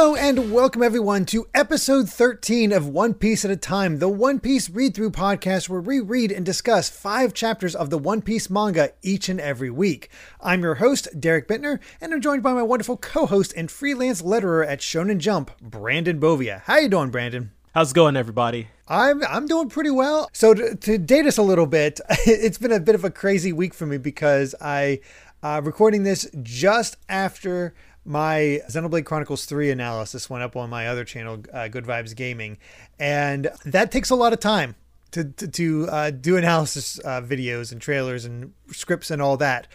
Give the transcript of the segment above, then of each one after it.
Hello and welcome everyone to episode 13 of One Piece at a Time, the One Piece read through podcast where we read and discuss five chapters of the One Piece manga each and every week. I'm your host, Derrick Bitner, and I'm joined by my wonderful co-host and freelance letterer at Shonen Jump, Brandon Bovia. How you doing, Brandon? How's it going, everybody? I'm I'm doing pretty well. So to, to date us a little bit, it's been a bit of a crazy week for me because I uh, recording this just after my Xenoblade Chronicles 3 analysis went up on my other channel, uh, Good Vibes Gaming, and that takes a lot of time to to, to uh, do analysis uh, videos and trailers and scripts and all that.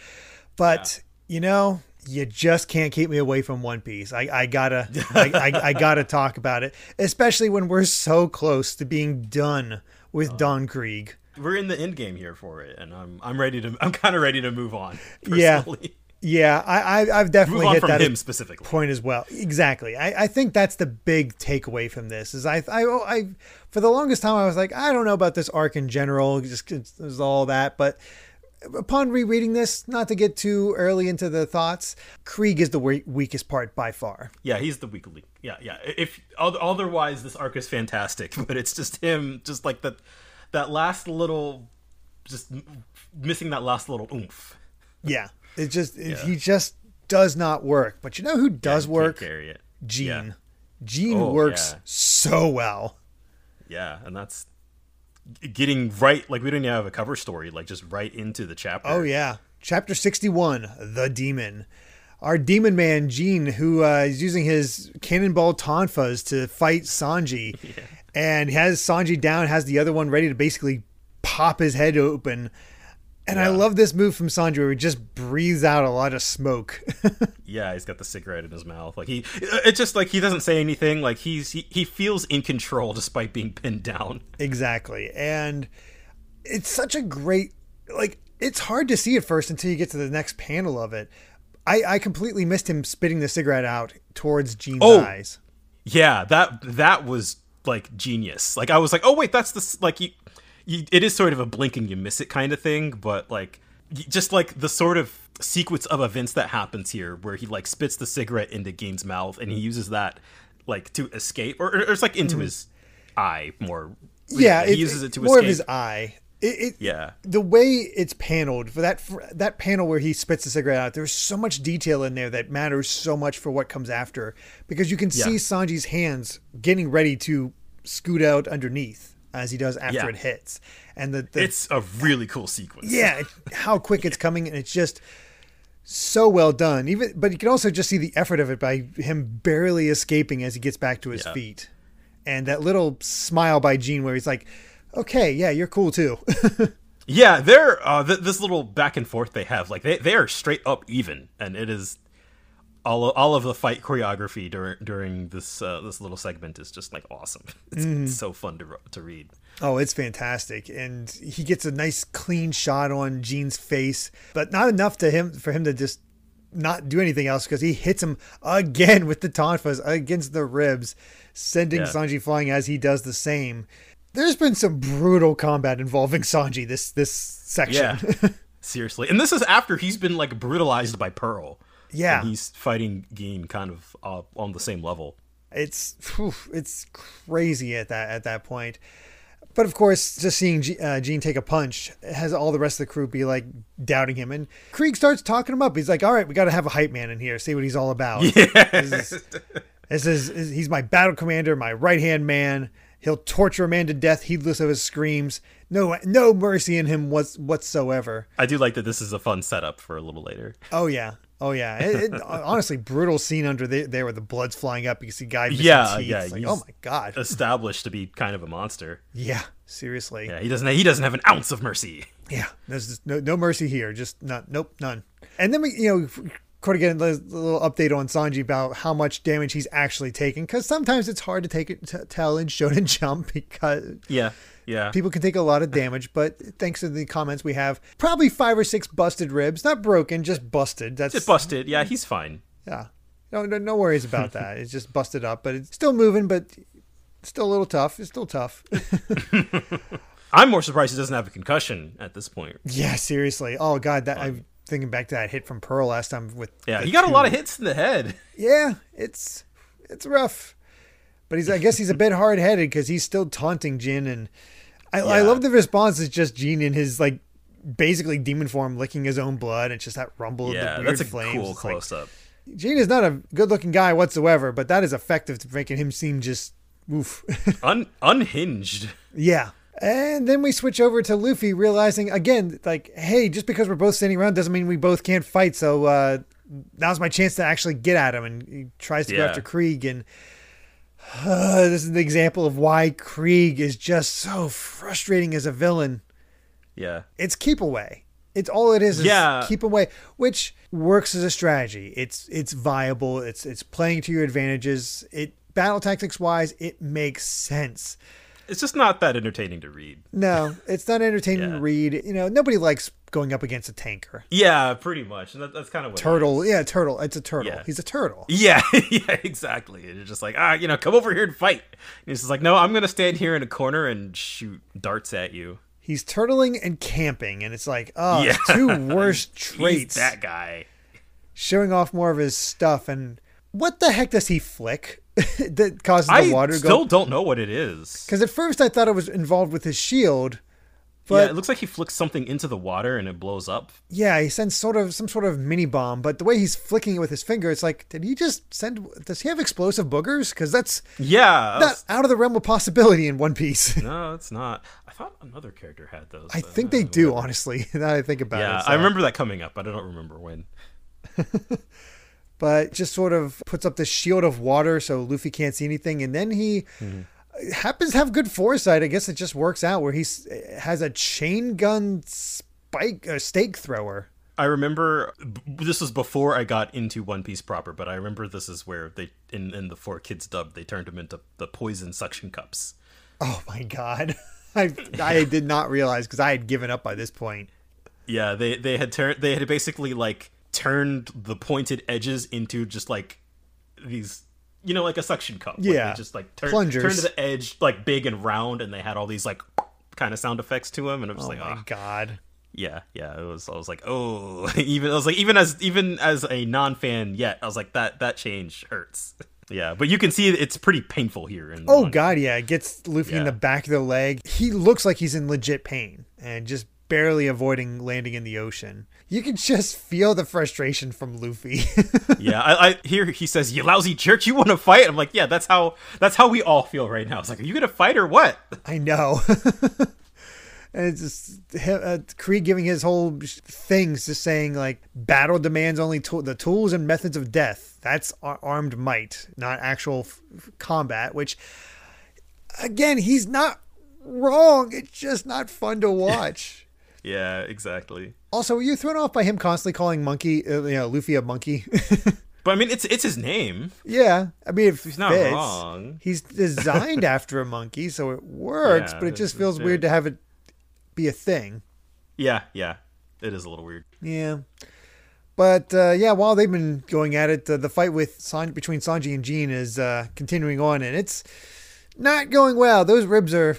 But yeah. you know, you just can't keep me away from One Piece. I, I gotta I, I, I, gotta talk about it, especially when we're so close to being done with oh. Don Krieg. We're in the end game here for it, and I'm I'm ready to I'm kind of ready to move on. Personally. Yeah. Yeah, I, I have definitely hit that him specifically point as well. Exactly. I, I think that's the big takeaway from this is I, I oh, I for the longest time I was like I don't know about this arc in general, just there's all that, but upon rereading this, not to get too early into the thoughts, Krieg is the weakest part by far. Yeah, he's the weak link. Yeah, yeah. If otherwise, this arc is fantastic, but it's just him, just like that, that last little, just missing that last little oomph. Yeah, it just yeah. he just does not work. But you know who does yeah, work? Carry it. Gene. Yeah. Gene oh, works so well. Yeah, and that's getting right. Like we don't even have a cover story. Like just right into the chapter. Oh yeah, chapter sixty-one, the demon. Our demon man Gene, who uh, is using his cannonball tonfas to fight Sanji, and has Sanji down, has the other one ready to basically pop his head open and yeah. I love this move from Sanji where he just breathes out a lot of smoke. yeah, he's got the cigarette in his mouth. Like he it's just like he doesn't say anything. Like he's he, he feels in control despite being pinned down. Exactly. And it's such a great like it's hard to see at first until you get to the next panel of it. I, I completely missed him spitting the cigarette out towards Gene's oh, eyes. Yeah, that that was like genius. Like I was like, oh wait, that's the like you you, it is sort of a blink and you miss it kind of thing, but like just like the sort of sequence of events that happens here where he like spits the cigarette into Gene's mouth and he uses that like to escape or, or it's like into mm. his eye more yeah he it, uses it to more escape. of his eye it, it, yeah the way it's paneled for that for that panel where he spits the cigarette out there's so much detail in there that matters so much for what comes after because you can yeah. see sanji's hands getting ready to scoot out underneath as he does after yeah. it hits. And the, the, it's a really cool sequence. Yeah, how quick it's coming, and it's just so well done. Even, but you can also just see the effort of it by him barely escaping as he gets back to his yeah. feet, and that little smile by Gene where he's like, "Okay, yeah, you're cool too." yeah, they're uh, th- this little back and forth they have, like they they are straight up even, and it is all of, all of the fight choreography during during this uh, this little segment is just like awesome. It's, mm. it's, so fun to to read. Oh, it's fantastic, and he gets a nice clean shot on Gene's face, but not enough to him for him to just not do anything else because he hits him again with the tonfas against the ribs, sending yeah. Sanji flying as he does the same. There's been some brutal combat involving Sanji this this section. Yeah. Seriously, and this is after he's been like brutalized by Pearl. Yeah, and he's fighting Gene kind of uh, on the same level. It's whew, it's crazy at that at that point. But of course, just seeing G- uh, Gene take a punch has all the rest of the crew be like doubting him, and Krieg starts talking him up. He's like, "All right, we got to have a hype man in here, see what he's all about." Yeah. This is, this is he's my battle commander, my right hand man. He'll torture a man to death, heedless of his screams. No, no mercy in him was whatsoever. I do like that. This is a fun setup for a little later. Oh yeah, Oh yeah, it, it, honestly, brutal scene under there, there where the blood's flying up. You see guy. Yeah, teeth. yeah. Like, oh my god. Established to be kind of a monster. Yeah, seriously. Yeah, he doesn't. He doesn't have an ounce of mercy. Yeah, there's no, no mercy here. Just not. Nope, none. And then we, you know, quite again, a little update on Sanji about how much damage he's actually taking, because sometimes it's hard to take it to tell in Shonen Jump because yeah, yeah. People can take a lot of damage, but thanks to the comments we have, probably five or six busted ribs. Not broken, just busted. That's just busted. Yeah, he's fine. Yeah. No, no, no worries about that. it's just busted up, but it's still moving, but still a little tough. It's still tough. I'm more surprised he doesn't have a concussion at this point. Yeah, seriously. Oh god, that I'm um, thinking back to that hit from Pearl last time with Yeah, he got two. a lot of hits in the head. Yeah, it's it's rough. But he's I guess he's a bit hard headed because he's still taunting Jin, and I, I love the response. It's just Gene in his like basically demon form licking his own blood. It's just that rumble of Yeah, the weird that's a flames. cool It's like, close up. Gene is not a good looking guy whatsoever, but that is effective to making him seem just oof. Un- unhinged. yeah. And then we switch over to Luffy realizing again, like, hey, just because we're both standing around doesn't mean we both can't fight. So uh, now's my chance to actually get at him. And he tries to go after Krieg. And uh, this is an example of why Krieg is just so frustrating as a villain. Yeah. It's keep away. It's all it is. is Yeah. keep away, which works as a strategy. It's it's viable. It's it's playing to your advantages. It battle tactics wise, it makes sense. It's just not that entertaining to read. No, it's not entertaining to read. You know, nobody likes going up against a tanker. Yeah, pretty much. That, that's kind of what Turtle, is. yeah, turtle. It's a turtle. Yeah. He's a turtle. Yeah, yeah, exactly. And It's just like, ah, you know, come over here and fight. And he's just like, no, I'm gonna stand here in a corner and shoot darts at you. He's turtling and camping, and it's like, oh, Yeah. two worst He's traits. that guy. Showing off more of his stuff, and what the heck does he flick that causes the I water to go? I still don't know what it is. Because at first I thought it was involved with his shield, yeah, it looks like he flicks something into the water and it blows up. yeah, he sends sort of some sort of mini bomb. But the way he's flicking it with his finger, it's like, did he just send? Does he have explosive boogers? Because that's Yeah. Not out of the realm of possibility in One Piece. no, it's not. I thought another character had those. I think uh, they do, honestly. Now that I think about Yeah, it, so. I remember that coming up, but I don't remember when. But just sort of puts up this shield of water so Luffy can't see anything, and then he Mm-hmm. Happens to have good foresight. I guess it just works out where he has a chain gun spike, a stake thrower. I remember this was before I got into One Piece proper, but I remember this is where they in in the 4Kids dub they turned him into the poison suction cups. Oh my god. I I did not realize because I had given up by this point. Yeah, they they had turned they had basically like turned the pointed edges into just like these you know like a suction cup. Yeah. just like turn Plungers. turned to the edge like big and round, and they had all these like kind of sound effects to them, and I'm just Oh like, my oh god. yeah, yeah. It was I was like, oh, even I was like even as even as a non fan yet, I was like that that change hurts. Yeah, but you can see it's pretty painful here. Oh manga. god, yeah, it gets Luffy in the back of the leg. He looks like he's in legit pain and just barely avoiding landing in the ocean. You can just feel the frustration from Luffy. yeah, I, I here he says, "You lousy jerk, you want to fight?" I'm like, "Yeah, that's how that's how we all feel right now." It's like, "Are you gonna fight or what?" I know. and it's just uh, Krieg giving his whole things, just saying like battle demands only tool the tools and methods of death. That's ar- armed might, not actual f- combat. Which, again, he's not wrong. It's just not fun to watch. Yeah, exactly. also, were you thrown off by him constantly calling Monkey, uh, you know, Luffy a monkey? But I mean, it's it's his name. yeah, I mean, He's not fits. wrong. He's designed after a monkey, so it works. Yeah, but it it- just feels weird to have it be a thing. Yeah, yeah. It is a little weird. Yeah. But uh, yeah, while they've been going at it, uh, the fight with San- between Sanji and Jean is uh, continuing on, and it's not going well. Those ribs are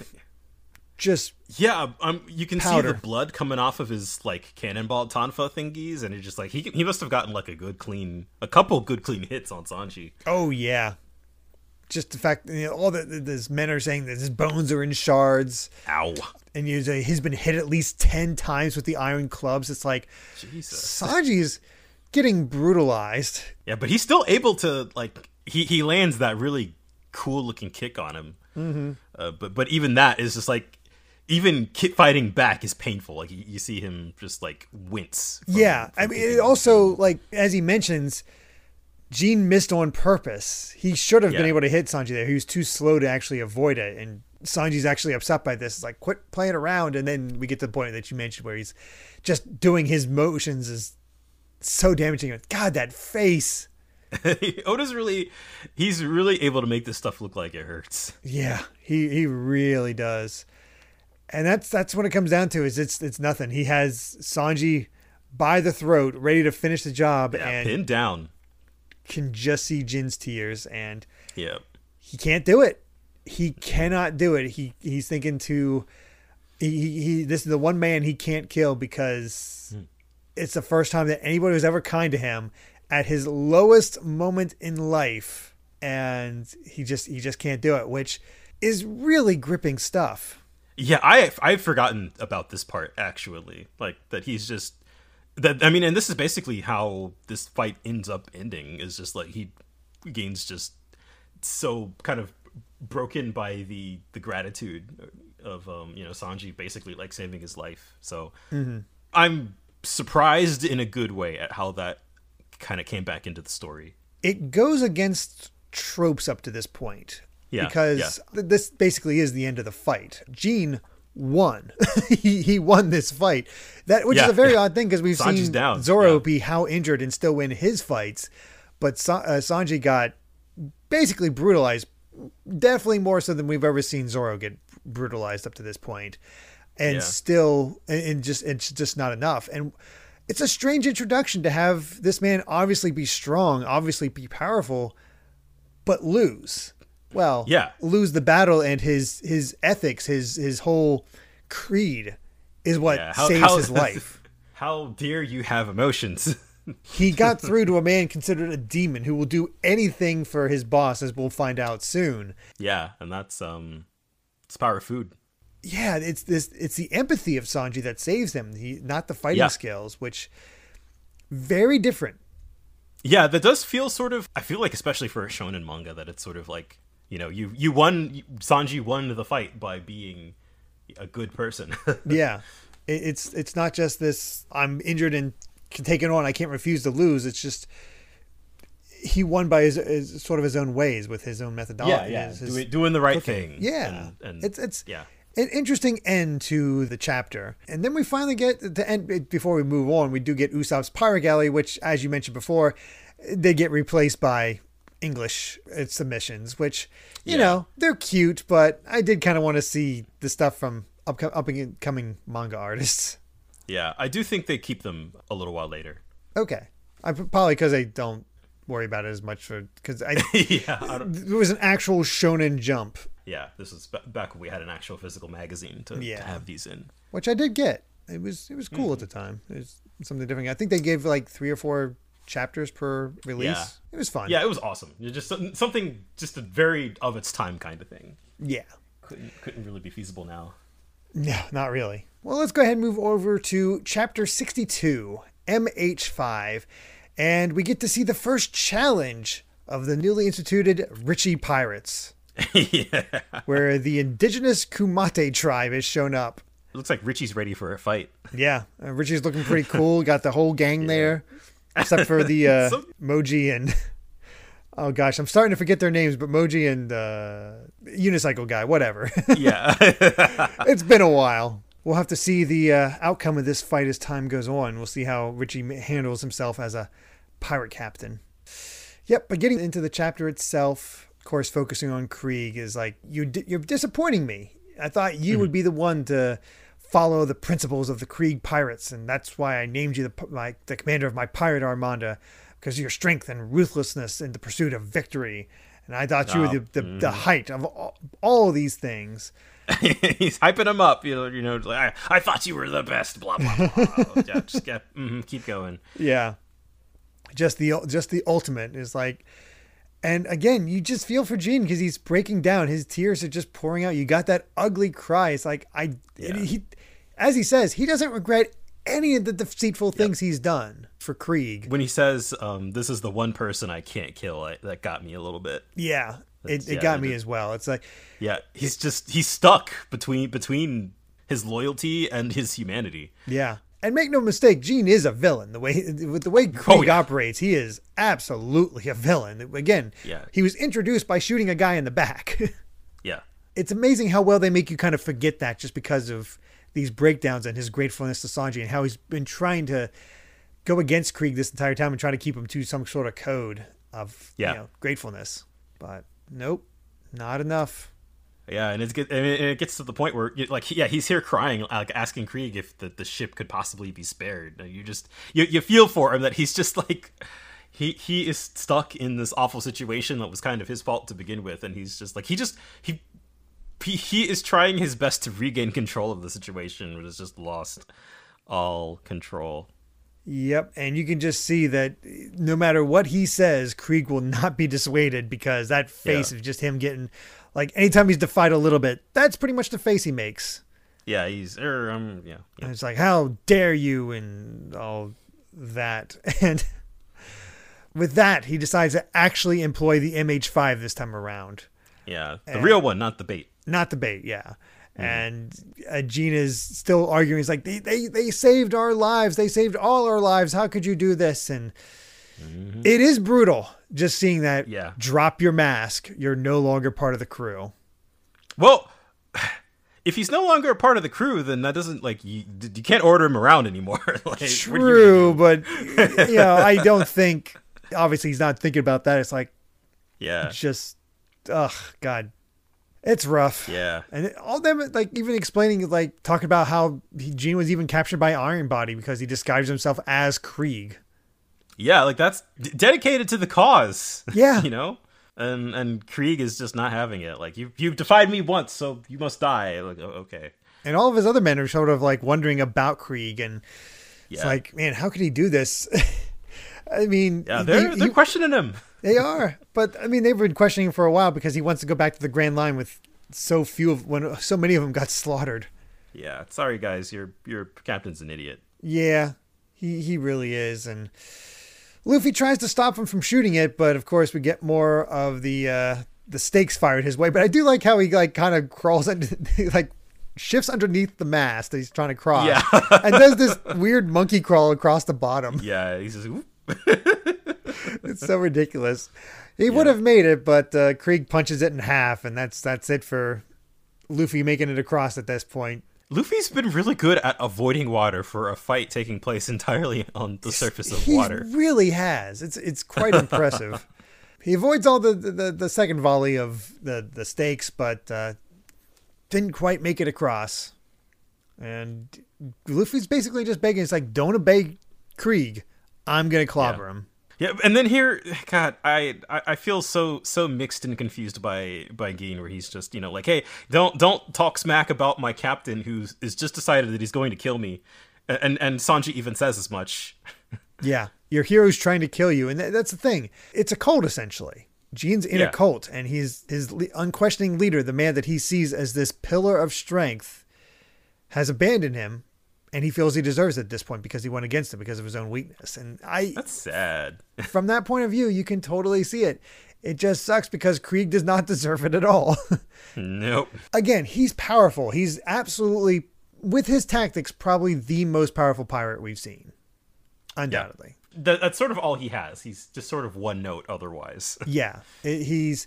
just Yeah, um, you can see the blood coming off of his like cannonball tonfa thingies, and it's just like he he must have gotten like a good clean, a couple good clean hits on Sanji. oh yeah, just the fact you know, all the these men are saying that his bones are in shards, Ow, and you say he's been hit at least ten times with the iron clubs. It's like Jesus. Sanji's getting brutalized. Yeah, but he's still able to like he he lands that really cool looking kick on him. Mm-hmm. Uh, but but even that is just like even ki fighting back is painful. Like you, you see him just like wince. from- Yeah, from I mean, it also like as he mentions, Gene missed on purpose. He should have been able to hit Sanji there. He was too slow to actually avoid it, and Sanji's actually upset by this. It's like, quit playing around, and then we get to the point that you mentioned where he's just doing his motions is so damaging. God, that face. Oda's really he's really able to make this stuff look like it hurts. Yeah, he he really does. And that's that's what it comes down to is it's it's nothing. He has Sanji by the throat, ready to finish the job, Yeah, and pinned down. can just see Jin's tears, and Yeah. he can't do it. He cannot do it. He he's thinking to he, he he- this is the one man he can't kill because hmm. it's the first time that anybody was ever kind to him at his lowest moment in life and he just he just can't do it, which is really gripping stuff. Yeah, I I've forgotten about this part actually. Like that he's just that I mean, and this is basically how this fight ends up ending is just like he gains just so kind of broken by the the gratitude of um you know Sanji basically like saving his life. So I'm surprised in a good way at how that kind of came back into the story. It goes against tropes up to this point. Yeah, because yeah. th- this basically is the end of the fight. Gene won. he he won this fight. That which is a very odd thing because we've Sanji's seen down, Zoro yeah. be how injured and still win his fights, but Sa- uh, Sanji got basically brutalized. Definitely more so than we've ever seen Zoro get brutalized up to this point, and Yeah. still, and, and just it's just not enough. And it's a strange introduction to have this man obviously be strong, obviously be powerful, but lose. Well, Yeah. lose the battle and his his ethics, his his whole creed is what Yeah, how- saves how- his life. How dare you have emotions? He got through to a man considered a demon who will do anything for his boss, as we'll find out soon. yeah, and that's um it's power of food. Yeah, it's this it's the empathy of Sanji that saves him, he, not the fighting Yeah. skills, which very different. Yeah, that does feel sort of. I feel like, especially for a shonen manga, that it's sort of like you know, you you won. Sanji won the fight by being a good person. Yeah, it, it's it's not just this. I'm injured and can take it on. I can't refuse to lose. It's just he won by his, his sort of his own ways with his own methodology. his- his- doing, doing the right cooking. thing. Yeah, and, and it's it's yeah, an interesting end to the chapter, and then we finally get the end. Eh, before we move on, we do get Usopp's pirate gallery, which, as you mentioned before, they get replaced by English uh, submissions, which you Yeah. know they're cute, but I did kind of want to see the stuff from up and coming manga artists. yeah. I do think they keep them a little while later. Okay, I probably because I don't worry about it as much for because I yeah, I don't, was an actual shonen jump, yeah. This was back when we had an actual physical magazine to, Yeah. to have these in. which I did get. It was it was cool Mm-hmm. at the time. It was something different. I think they gave like three or four chapters per release. Yeah. It was fun. Yeah, it was awesome. You're just something, just a very of its time kind of thing. Yeah. Couldn't couldn't really be feasible now. No, not really. Well, let's go ahead and move over to chapter 62, MH5, and we get to see the first challenge of the newly instituted Richie Pirates, yeah, where the indigenous Kumate tribe has shown up. it looks like Richie's ready for a fight. Yeah, uh, Richie's looking pretty cool. Got the whole gang there, except for the uh, So- Moji and oh gosh, I'm starting to forget their names, but Moji and uh, unicycle guy, whatever. Yeah, it's been a while. We'll have to see the uh, outcome of this fight as time goes on. We'll see how Richie handles himself as a pirate captain. Yep, but getting into the chapter itself, of course, focusing on Krieg is like you. Di- you're disappointing me. I thought you would be the one to follow the principles of the Krieg pirates, and that's why I named you the my, the commander of my pirate armada because of your strength and ruthlessness in the pursuit of victory. And I thought you were the, the, the height of all, all these things. he's hyping him up. You know, you know. Like, I, I thought you were the best. Blah blah blah. yeah, just get, mhm, keep going. Yeah. Just the just the ultimate is like and again, you just feel for Gene because he's breaking down. His tears are just pouring out. You got that ugly cry. It's like I Yeah. he as he says, he doesn't regret any of the deceitful things he's done for Krieg. When he says, um, "This is the one person I can't kill," I, that got me a little bit. Yeah. It, it yeah, got me as well. It's like Yeah, he's just he's stuck between between his loyalty and his humanity. Yeah. And make no mistake, Gene is a villain. The way with the way Krieg Oh, yeah. operates, he is absolutely a villain. Again, Yeah. he was introduced by shooting a guy in the back. Yeah, it's amazing how well they make you kind of forget that just because of these breakdowns and his gratefulness to Sanji and how he's been trying to go against Krieg this entire time and try to keep him to some sort of code of Yeah. you know, gratefulness. But nope, not enough. yeah, and it's get, and it it gets to the point where like yeah, he's here crying, like asking Krieg if the, the ship could possibly be spared. You just you you feel for him that he's just like. He, he is stuck in this awful situation that was kind of his fault to begin with, and he's just like he just he he, is trying his best to regain control of the situation, but has just lost all control. Yep, and you can just see that no matter what he says, Krieg will not be dissuaded because that face Yeah. of just him getting like anytime he's defied a little bit, that's pretty much the face he makes. Yeah, he's er, um, yeah, yeah. And it's like, how dare you, and all that. And with that, he decides to actually employ the MH5 this time around. yeah. The real one, not the bait. Not the bait, yeah. And uh, Gina's still arguing. He's like, they, they, they saved our lives. They saved all our lives. How could you do this? And it is brutal just seeing that. Yeah. Drop your mask. You're no longer part of the crew. Well, if he's no longer a part of the crew, then that doesn't like you. You can't order him around anymore. like, True, but you know, I don't think. Obviously, he's not thinking about that. It's like Yeah, just, ugh, God, it's rough. yeah, And all them like even explaining like talking about how he, Gene was even captured by Iron Body because he disguised himself as Krieg. yeah. Like that's d- dedicated to the cause. Yeah. you know. And and Krieg is just not having it. Like you you've defied me once, so you must die. Like okay. And all of his other men are sort of like wondering about Krieg and it's Yeah. like, man, how could he do this? I mean, yeah, they're, he, they're questioning him. They are, but I mean, they've been questioning him for a while because he wants to go back to the Grand Line with so few of when so many of them got slaughtered. Yeah, sorry guys, your your captain's an idiot. Yeah, he he really is, and Luffy tries to stop him from shooting it, but of course we get more of the uh, the stakes fired his way. But I do like how he like kind of crawls and like shifts underneath the mast that he's trying to cross, Yeah. and does this weird monkey crawl across the bottom. Yeah, he's just. It's so ridiculous. He would have made it, but uh, Krieg punches it in half, and that's that's it for Luffy making it across at this point. Luffy's been really good at avoiding water for a fight taking place entirely on the surface of water. He water. really has. It's it's quite impressive. he avoids all the, the the second volley of the the stakes, but uh, didn't quite make it across. And Luffy's basically just begging. It's like, don't obey Krieg. I'm gonna clobber him. Yeah, and then here, God, I, I feel so so mixed and confused by by Gin, where he's just you know like, hey, don't don't talk smack about my captain who is just decided that he's going to kill me, and and Sanji even says as much. Yeah, your hero's trying to kill you, and th- that's the thing. It's a cult essentially. Gene's in Yeah. a cult, and he's his le- unquestioning leader, the man that he sees as this pillar of strength, has abandoned him, and he feels he deserves it at this point because he went against him because of his own weakness. And I, That's sad. from that point of view, you can totally see it. It just sucks because Krieg does not deserve it at all. nope. Again, he's powerful. He's absolutely, with his tactics, probably the most powerful pirate we've seen, undoubtedly. That, that's sort of all he has. He's just sort of one note otherwise. Yeah, it- he's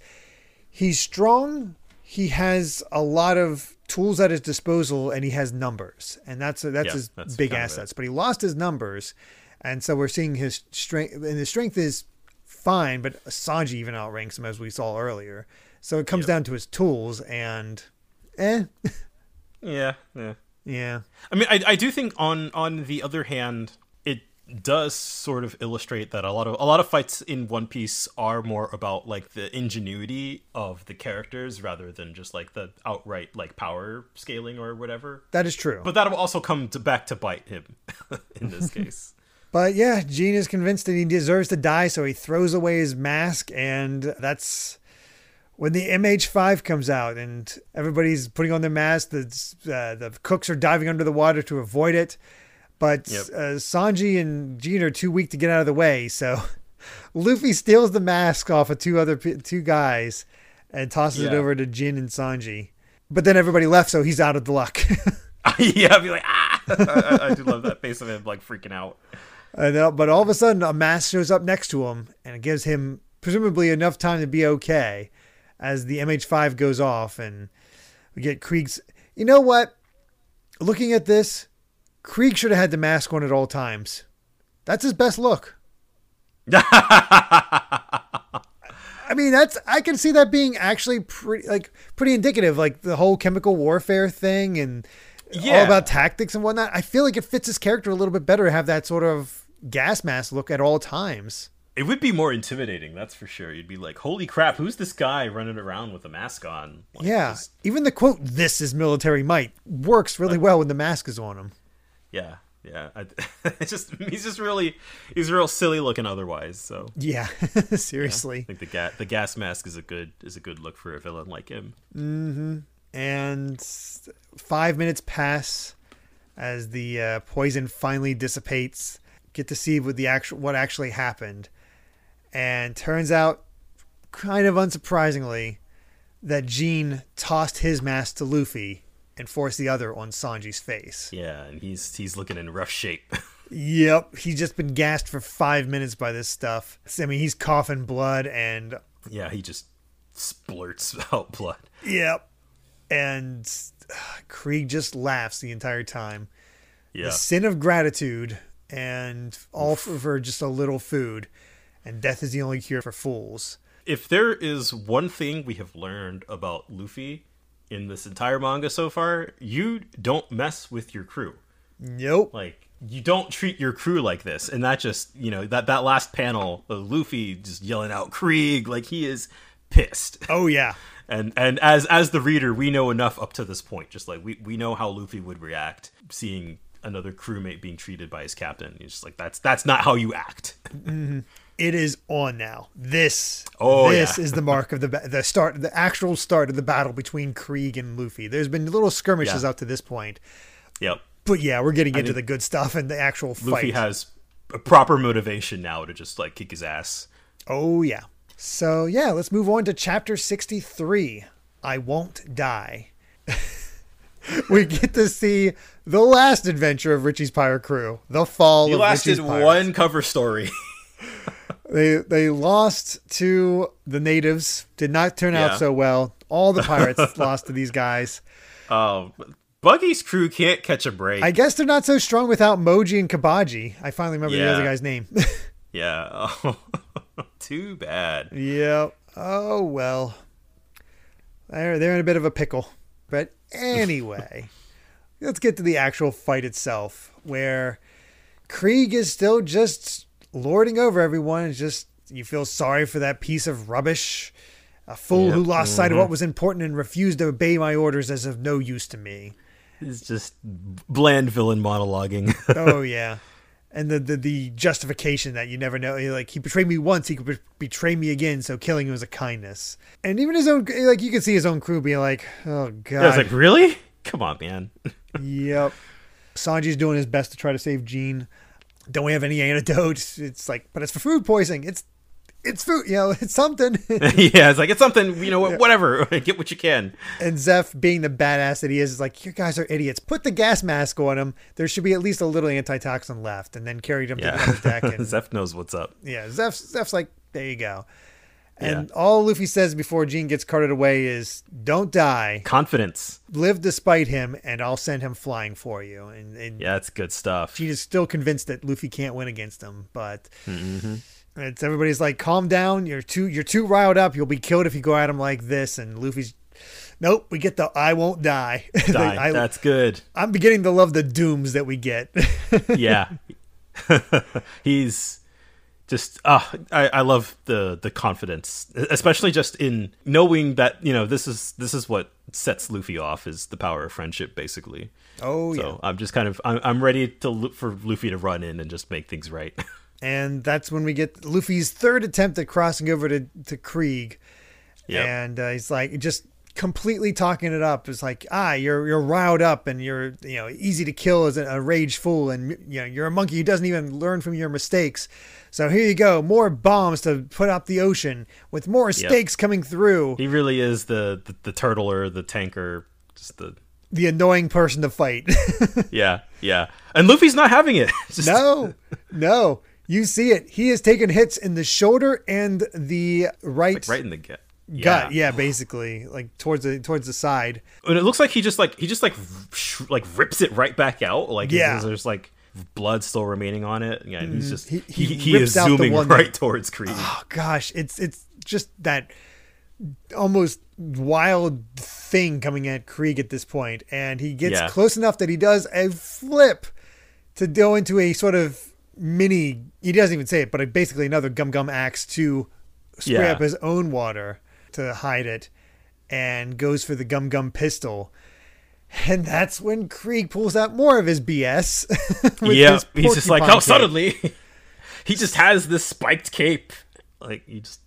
he's strong. He has a lot of tools at his disposal, and he has numbers, and that's that's Yeah, his that's big kind of it. assets. But he lost his numbers, and so we're seeing his strength, and his strength is fine, but Sanji even outranks him as we saw earlier. So it comes Yep. down to his tools, and eh, yeah, yeah. yeah, I mean, I, I do think on on the other hand, does sort of illustrate that a lot of a lot of fights in One Piece are more about like the ingenuity of the characters rather than just like the outright like power scaling or whatever. that is true. But that'll also come to back to bite him in this case. But yeah, Gene is convinced that he deserves to die, so he throws away his mask, and that's when the MH5 comes out, and everybody's putting on their masks. The uh, the cooks are diving under the water to avoid it, but Yep. uh, Sanji and Gene are too weak to get out of the way. So Luffy steals the mask off of two other two guys and tosses it over to Jin and Sanji. But then everybody left, so he's out of the luck. yeah, I'd be like, ah! I, I, do love that face of him like freaking out. And, uh, but all of a sudden, a mask shows up next to him, and it gives him presumably enough time to be okay as the MH5 goes off, and we get Krieg's. You know what? Looking at this, Krieg should have had the mask on at all times. That's his best look. I mean, that's I can see that being actually pretty like pretty indicative, like the whole chemical warfare thing and all about tactics and whatnot. I feel like it fits his character a little bit better to have that sort of gas mask look at all times. It would be more intimidating, that's for sure. You'd be like, "Holy crap, who's this guy running around with a mask on?" Like, Yeah, just- even the quote "This is military might" works really well when the mask is on him. Yeah. yeah. I, it's just he's just really he's real silly looking otherwise. So Yeah, seriously. I think the gas the gas mask is a good is a good look for a villain like him. Mm-hmm. And five minutes pass as the uh, poison finally dissipates. Get to see what the actual what actually happened, and turns out, kind of unsurprisingly, that Jean tossed his mask to Luffy and force the other on Sanji's face. Yeah, and he's he's looking in rough shape. Yep, he's just been gassed for five minutes by this stuff. I mean, he's coughing blood and yeah, he just splurts out blood. Yep. And uh, Krieg just laughs the entire time. Yeah. The sin of gratitude and all for, for just a little food. And death is the only cure for fools. If there is one thing we have learned about Luffy in this entire manga so far, you don't mess with your crew. Nope. Like you don't treat your crew like this, and that just you know that that last panel of Luffy just yelling out Krieg like he is pissed. Oh, yeah. and and as as the reader, we know enough up to this point. Just like we we know how Luffy would react seeing another crewmate being treated by his captain. He's just like that's that's not how you act. Mm-hmm. It is on now. This, Oh, this yeah. is the mark of the the start, the actual start of the battle between Krieg and Luffy. There's been little skirmishes Yeah. up to this point, yep. but yeah, we're getting into mean, the good stuff and the actual Luffy fight. Luffy has a proper motivation now to just like kick his ass. Oh, yeah. So, yeah, let's move on to chapter 63 I Won't Die. we get to see the last adventure of Richie's Pirate Crew, the fall He of lasted one cover story. They, they lost to the natives, did not turn Yeah. out so well. All the pirates lost to these guys. Um, Buggy's crew can't catch a break. I guess they're not so strong without Moji and Kabaji. I finally remember the other guy's name. Yeah. Oh, too bad. Yep. Oh well. They're they're in a bit of a pickle. But anyway, let's get to the actual fight itself, where Krieg is still just lording over everyone. It's just you feel sorry for that piece of rubbish. A fool who Yep. lost sight of mm-hmm. what was important and refused to obey my orders as of no use to me. It's just bland villain monologuing. Oh yeah. And the, the the justification that you never know, like he betrayed me once, he could be- betray me again. So killing him was a kindness. And even his own, like you can see his own crew being like, "Oh God, I was like, really? Come on, man. yep." Sanji's doing his best to try to save Jean. Don't we have any antidotes? It's like, but it's for food poisoning. It's it's food, you know, it's something. yeah, it's like it's something. You know, whatever. Get what you can. and Zeff, being the badass that he is, is like, "You guys are idiots. Put the gas mask on him. There should be at least a little antitoxin left." And then carried him to the Yeah, deck. And Zeff knows what's up. Yeah, Zeff's, Zeff's like, there you go. And all Luffy says before Jean gets carted away is, "Don't die, Confidence. live despite him, and I'll send him flying for you." And, and Yeah, it's good stuff. Jean is still convinced that Luffy can't win against him, but Mm-hmm. it's everybody's like, "Calm down. You're too you're too riled up. You'll be killed if you go at him like this." And Luffy's, "Nope, we get the I won't die." Die. I, That's good. I'm beginning to love the dooms that we get. Yeah. He's just uh I, I love the the confidence especially just in knowing that you know this is this is what sets luffy off is the power of friendship basically oh yeah. so i'm just kind of i'm, I'm ready to look for luffy to run in and just make things right and that's when we get Luffy's third attempt at crossing over to to Krieg. Yep. And uh, he's like just completely talking it up. is like, ah, you're you're riled up and you're you know easy to kill as a, rage fool, and you know you're a monkey who doesn't even learn from your mistakes. So here you go, more bombs to put up the ocean with more stakes coming through. he really is the the, the turtler the tanker just the The annoying person to fight. yeah yeah and luffy's not having it Just- no, no. You see it. He has taken hits in the shoulder and the right, right in the gut yeah. gut. Yeah, basically, like towards the towards the side. and it looks like he just like he just like sh- like rips it right back out like Yeah. there's, like blood still remaining on it yeah and he's mm-hmm. just He- he, he he, is zooming one that- right towards Krieg. Oh gosh, it's it's just that almost wild thing coming at Krieg at this point, and he gets Yeah. close enough that he does a flip to go into a sort of mini. He doesn't even say it, but basically another gum gum axe to spray Yeah. up his own water to hide it, and goes for the gum gum pistol. And that's when Krieg pulls out more of his BS. yeah, he's just like, oh, cape. suddenly he just has this spiked cape. Like he just,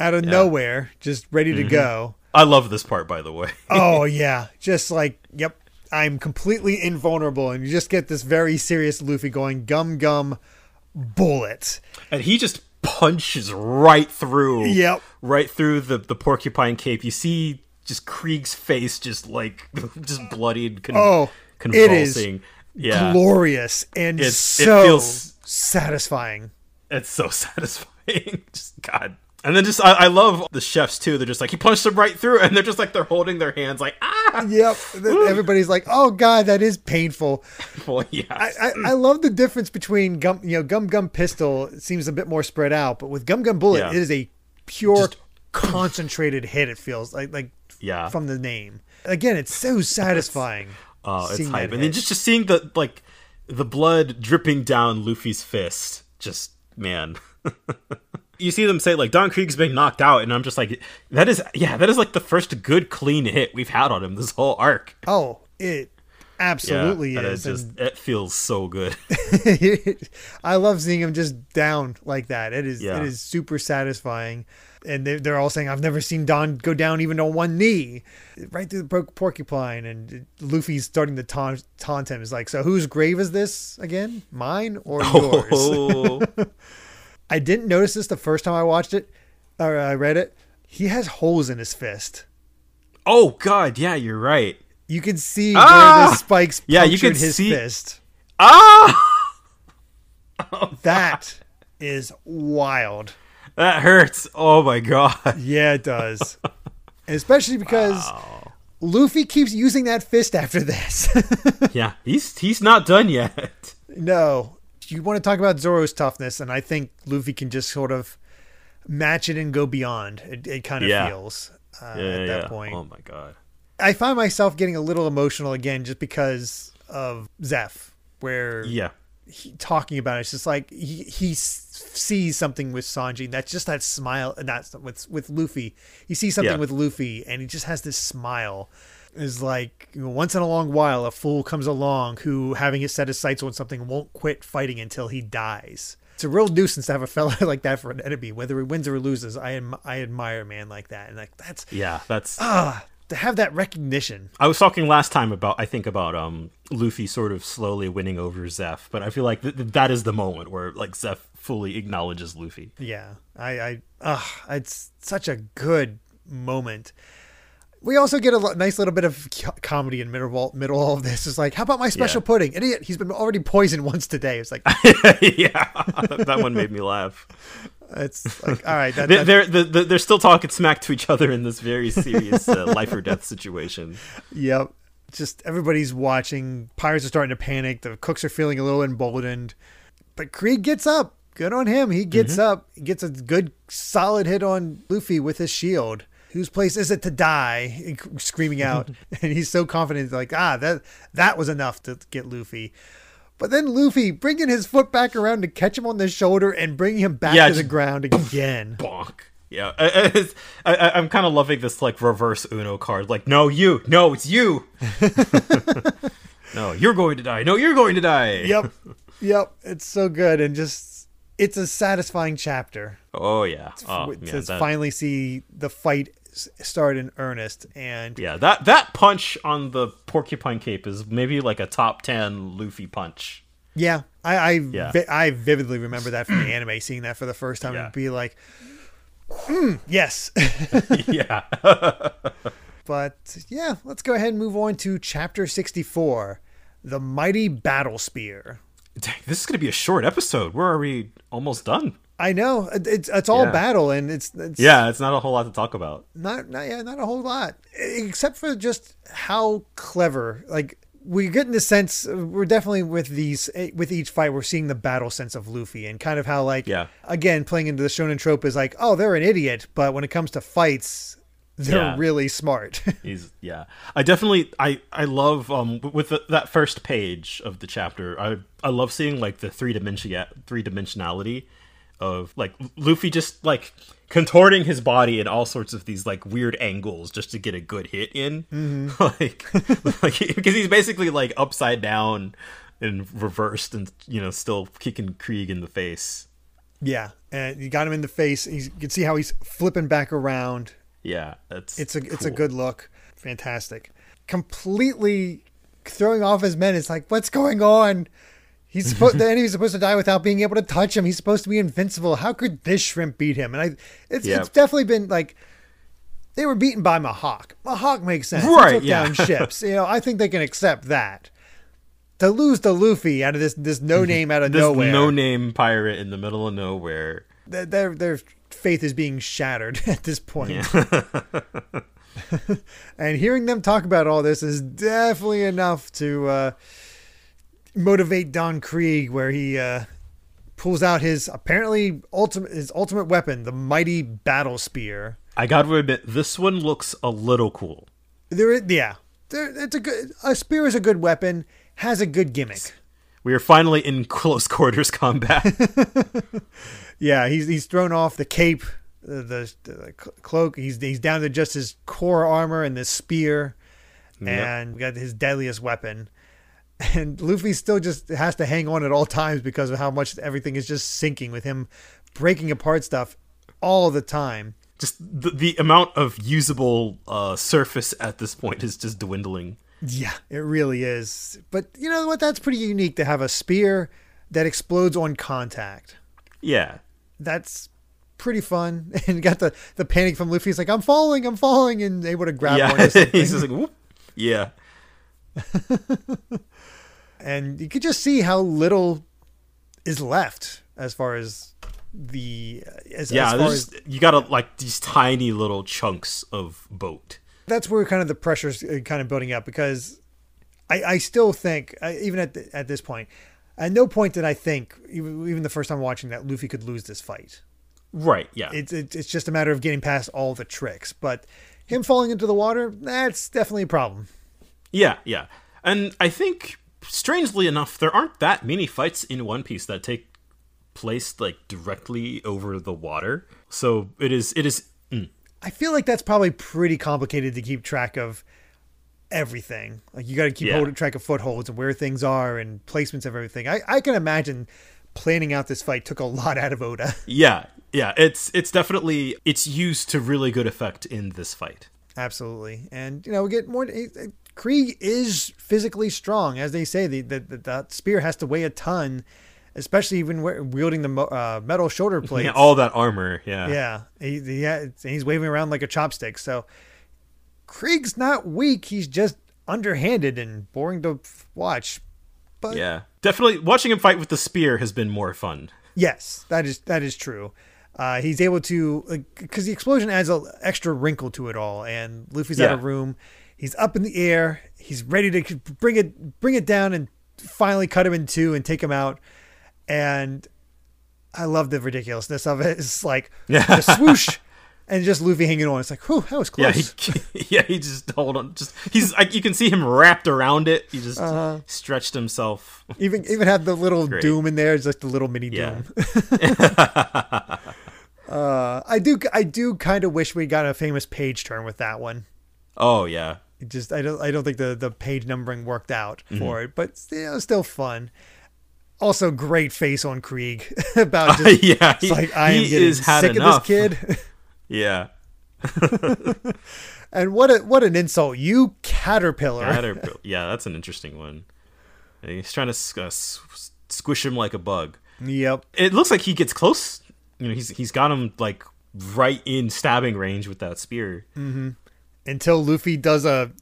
out of nowhere, just ready Mm-hmm. to go. I love this part, by the way. Oh yeah, just like yep, I'm completely invulnerable, and you just get this very serious Luffy going gum gum bullet. and he just punches right through. Yep. right through the the porcupine cape. You see just Krieg's face, just like just bloodied, con- Oh, it is convulsing. yeah, Glorious and It's- it so feels- satisfying. it's so satisfying. just God. And then just I, I love the chefs too. They're just like he punched him right through, and they're just like they're holding their hands like ah. Yep, everybody's like, "Oh God, that is painful." Well, yeah, I, I, I love the difference between gum, you know, gum gum pistol seems a bit more spread out, but with gum gum bullet, Yeah. it is a pure Just- concentrated hit. It feels like like yeah. from the name. Again, it's so satisfying. Oh, it's hype. And then just just seeing the like the blood dripping down Luffy's fist. Just man. you see them say like Don Krieg's been knocked out, and I'm just like, that is yeah, that is like the first good clean hit we've had on him this whole arc. Oh, it absolutely that is. is just it feels so good. I love seeing him just down like that. It is Yeah. it is super satisfying. And they, they're all saying, "I've never seen Don go down even on one knee, right through the por- porcupine." And Luffy's starting to taunt, taunt him. Is like, "So whose grave is this again? Mine or oh, yours?" oh, I didn't notice this the first time I watched it or I read it. He has holes in his fist. oh god, yeah, you're right. You can see Ah! where the spikes Yeah, you can his see- fist. Ah, That is wild. that hurts. Oh my god. Yeah, it does. Especially because Luffy keeps using that fist after this. Yeah, he's he's not done yet. no. You want to talk about Zoro's toughness, and I think Luffy can just sort of match it and go beyond. It, it kind of Yeah. feels uh, Yeah, at that yeah. point. Oh my god. I find myself getting a little emotional again just because of Zeff, where Yeah. he, talking about it, it's just like he, he sees something with Sanji. That's just that smile, and that's with with Luffy. He sees something Yeah. with Luffy, and he just has this smile. Is like you know, once in a long while, a fool comes along who, having his set his sights on something, won't quit fighting until he dies. It's a real nuisance to have a fella like that for an enemy, whether he wins or he loses. I am I admire a man like that, and like that's Yeah, that's ah to have that recognition. I was talking last time about I think about um Luffy sort of slowly winning over Zeff, but I feel like th- th- that is the moment where like Zeff fully acknowledges Luffy. Yeah, I, I, ah, it's such a good moment. We also get a lo- nice little bit of co- comedy in middle of all, middle of all of this. It's like, how about my special Yeah. pudding? Idiot! He's been already poisoned once today. It's like, yeah, that one made me laugh. it's like, all right, that, They- that- They're they're, they're they're still talking smack to each other in this very serious uh, life or death situation. yep. Just everybody's watching. Pirates are starting to panic. The cooks are feeling a little emboldened, but Krieg gets up. Good on him. He gets Mm-hmm. up. He gets a good, solid hit on Luffy with his shield. Whose place is it to die? Screaming out, and he's so confident, like ah, that that was enough to get Luffy. But then Luffy bringing his foot back around to catch him on the shoulder and bring him back Yeah, to the ground again. Bonk. Yeah, I, I, it's- I, I- I'm kind of loving this like reverse Uno card. Like, no, you, no, it's you. no, you're going to die. No, you're going to die. yep, yep. It's so good and just it's a satisfying chapter. Oh yeah. Oh, to man, that- finally see the fight s- start in earnest and Yeah, that that punch on the porcupine cape is maybe like a top ten Luffy punch. yeah i i, Yeah. vi- I vividly remember that from the anime seeing that for the first time Yeah. and be like "Hmm, yes yeah. but yeah let's go ahead and move on to chapter 64 the mighty battle spear Dang, this is gonna be a short episode. Where are we? Almost done. I know it's it's all Yeah. battle and it's, it's Yeah, it's not a whole lot to talk about. not not yeah, not a whole lot except for just how clever like we're getting the sense we're definitely with these with each fight we're seeing the battle sense of Luffy and kind of how like Yeah. again playing into the shonen trope is like oh they're an idiot but when it comes to fights they're Yeah. really smart He's yeah. I definitely I I love um with the, that first page of the chapter. I I love seeing like the three dimension three dimensionality of like Luffy just like contorting his body in all sorts of these like weird angles just to get a good hit in, Mm-hmm. like, like because he's basically like upside down and reversed and you know still kicking Krieg in the face. Yeah, and you got him in the face. He's, you can see how he's flipping back around. Yeah, that's It's a it's a good look. Fantastic. Completely throwing off his men. It's like, what's going on? He's supposed the enemy's supposed to die without being able to touch him. He's supposed to be invincible. How could this shrimp beat him? And I it's Yeah. it's definitely been like they were beaten by Mihawk. Mihawk makes sense. He Right, took yeah. down ships. You know, I think they can accept that. To lose to Luffy out of this this no name out of this nowhere. no name pirate in the middle of nowhere. their, their their faith is being shattered at this point. and hearing them talk about all this is definitely enough to uh, motivate Don Krieg, where he uh, pulls out his apparently ultimate his ultimate weapon, the mighty battle spear. I got to admit, this one looks a little cool. There, is- yeah, there, it's a good a spear is a good weapon, has a good gimmick. We are finally in close quarters combat. Yeah, he's he's thrown off the cape, the, the, the cloak. He's he's down to just his core armor and this spear, and we got his deadliest weapon. And Luffy still just has to hang on at all times because of how much everything is just sinking with him breaking apart stuff all the time. just the, the amount of usable uh, surface at this point is just dwindling. Yeah, it really is. But you know what? That's pretty unique to have a spear that explodes on contact. Yeah. That's pretty fun. And got the the panic from Luffy. He's like, "I'm falling, I'm falling," and able to grab Yeah. something. He's just like, whoop. Yeah. and you could just see how little is left as far as the as, Yeah. as far as you got like these tiny little chunks of boat. that's where kind of the pressure's uh, kind of building up because I, I still think uh, even at the, at this point at no point did I think even, even the first time watching that Luffy could lose this fight Right. Yeah. it's it's it's just a matter of getting past all the tricks but him falling into the water that's definitely a problem Yeah, yeah. And I think strangely enough, there aren't that many fights in One Piece that take place like directly over the water. So it is it is mm, I feel like that's probably pretty complicated to keep track of everything. Like you got to keep Yeah. holding track of footholds and where things are and placements of everything. I, I can imagine planning out this fight took a lot out of Oda. yeah, yeah. It's it's definitely it's used to really good effect in this fight. Absolutely. And, you know, we get more. Krieg is physically strong. As they say, the, the, the, spear has to weigh a ton, especially even wielding the uh, metal shoulder plates. Yeah, all that armor. Yeah. Yeah, he, he he's waving around like a chopstick. So Krieg's not weak. He's just underhanded and boring to watch. But Yeah. Definitely watching him fight with the spear has been more fun. yes, that is that is true. Uh, he's able to because the explosion adds an extra wrinkle to it all, and Luffy's out of room. He's up in the air. He's ready to bring it bring it down and finally cut him in two and take him out. And I love the ridiculousness of it. It's like Yeah. the swoosh and just Luffy hanging on. It's like, whew, that was Yeah, close. he, yeah, he just hold on. Just he's like you can see him wrapped around it. He just Uh-huh. stretched himself. even even have the little doom in there. It's like the little mini Yeah. uh, I do I do kind of wish we got a famous page turn with that one. Oh yeah. It just I don't I don't think the the page numbering worked out Mm-hmm. for it, but still still fun. Also, great face on Krieg about just yeah, it's he, like I am getting sick enough. of this kid. Yeah, and what a what an insult, you caterpillar! Caterpillar. yeah, that's an interesting one. He's trying to uh, squish him like a bug. Yep. It looks like he gets close. You know, he's he's got him like right in stabbing range with that spear. Mm-hmm. Until Luffy does a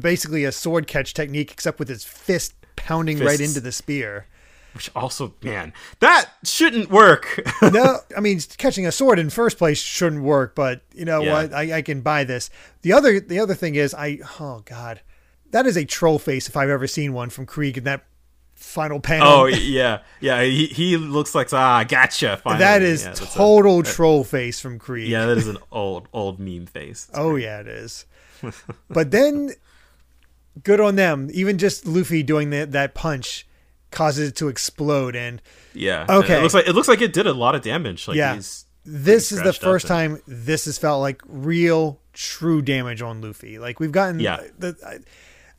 basically a sword catch technique, except with his fist pounding right into the spear. Which also, man, that shouldn't work. no, I mean catching a sword in first place shouldn't work, but you know Yeah. what? I, I can buy this. The other the other thing is I oh god, that is a troll face if I've ever seen one from Krieg and that final panel. oh yeah, yeah. He, he looks like ah, gotcha. Finally. that is yeah, that's a- total troll face from Krieg. yeah, that is an old old meme face. Oh yeah, it is. but then, good on them. Even just Luffy doing that that punch causes it to explode. And Yeah. Okay. It looks like it looks like it did a lot of damage. Like Yeah. this is the first and- time this has felt like real, true damage on Luffy. Like we've gotten Yeah. the I-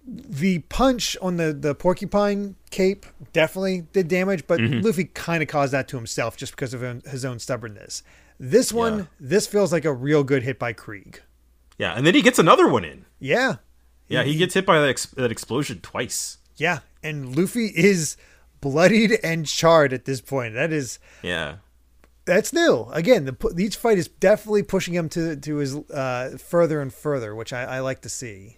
the punch on the the porcupine cape definitely did damage, but Mm-hmm. Luffy kind of caused that to himself just because of his own stubbornness. This one, Yeah. this feels like a real good hit by Krieg. Yeah, and then he gets another one in. Yeah, Yeah, he gets hit by that, ex- that explosion twice. yeah, and Luffy is bloodied and charred at this point. That is Yeah. that's new. Again, the each fight is definitely pushing him to to his uh, further and further, which I, I like to see.